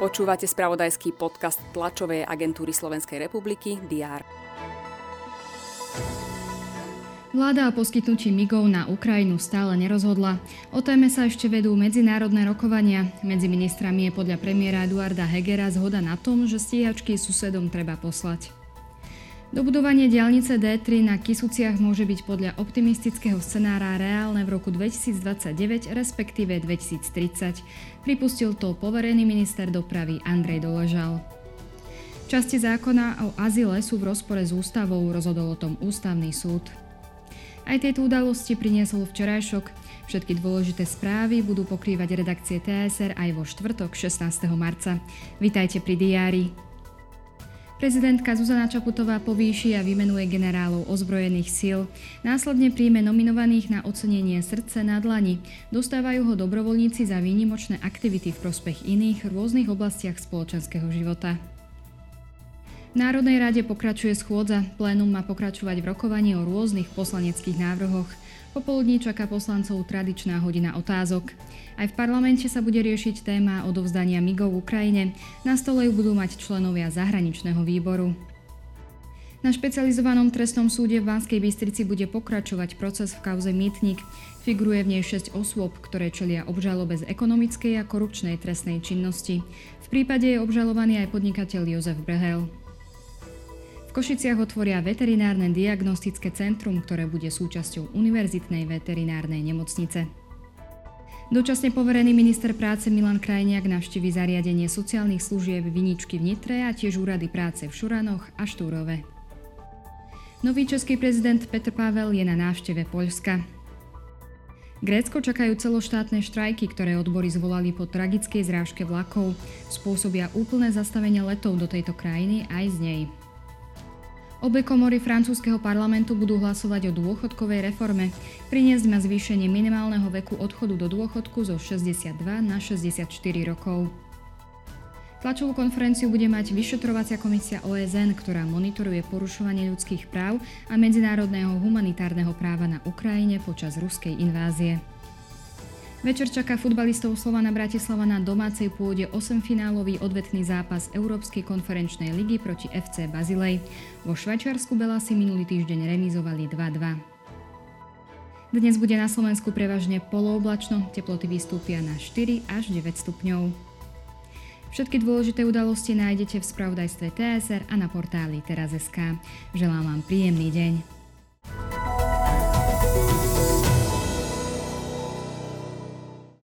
Počúvate spravodajský podcast tlačovej agentúry Slovenskej republiky DR. Vláda o poskytnutí migov na Ukrajinu stále nerozhodla. O téme sa ešte vedú medzinárodné rokovania. Medzi ministrami je podľa premiéra Eduarda Hegera zhoda na tom, že stíhačky susedom treba poslať. Dobudovanie diálnice D3 na Kisuciach môže byť podľa optimistického scenára reálne v roku 2029, respektíve 2030. Pripustil to poverený minister dopravy Andrej Doležal. Časti zákona o azile sú v rozpore s ústavou, rozhodol o tom ústavný súd. Aj tieto udalosti priniesol včerajšok. Všetky dôležité správy budú pokrývať redakcie TSR aj vo štvrtok 16. marca. Vitajte pri diári. Prezidentka Zuzana Čaputová povýši a vymenuje generálov ozbrojených síl. Následne príjme nominovaných na ocenenie srdce na dlani. Dostávajú ho dobrovoľníci za výnimočné aktivity v prospech iných v rôznych oblastiach spoločenského života. V Národnej rade pokračuje schôdza. Plénum má pokračovať v rokovaní o rôznych poslaneckých návrhoch. Popoludní čaká poslancov tradičná hodina otázok. Aj v parlamente sa bude riešiť téma odovzdania migov Ukrajine. Na stole ju budú mať členovia zahraničného výboru. Na špecializovanom trestnom súde v Banskej Bystrici bude pokračovať proces v kauze Mýtnik. Figuruje v nej 6 osôb, ktoré čelia obžalobe z ekonomickej a korupčnej trestnej činnosti. V prípade je obžalovaný aj podnikateľ Jozef Brehel. V Košiciach otvoria veterinárne diagnostické centrum, ktoré bude súčasťou Univerzitnej veterinárnej nemocnice. Dočasne poverený minister práce Milan Krajniak navštívi zariadenie sociálnych služieb Viničky v Nitre a tiež úrady práce v Šuranoch a Štúrove. Nový český prezident Petr Pavel je na návšteve Poľska. Grécko čakajú celoštátne štrajky, ktoré odbory zvolali po tragickej zrážke vlakov. Spôsobia úplné zastavenie letov do tejto krajiny aj z nej. Obe komory francúzského parlamentu budú hlasovať o dôchodkovej reforme. Priniesť má zvýšenie minimálneho veku odchodu do dôchodku zo 62 na 64 rokov. Tlačovú konferenciu bude mať vyšetrovacia komisia OSN, ktorá monitoruje porušovanie ľudských práv a medzinárodného humanitárneho práva na Ukrajine počas ruskej invázie. Večer čaká futbalistov Slovana Bratislava na domácej pôde 8-finálový odvetný zápas Európskej konferenčnej ligy proti FC Bazilej. Vo Švajčiarsku Bela si minulý týždeň remizovali 2-2. Dnes bude na Slovensku prevažne polooblačno, teploty vystúpia na 4 až 9 stupňov. Všetky dôležité udalosti nájdete v spravodajstve TSR a na portáli teraz.sk. Želám vám príjemný deň.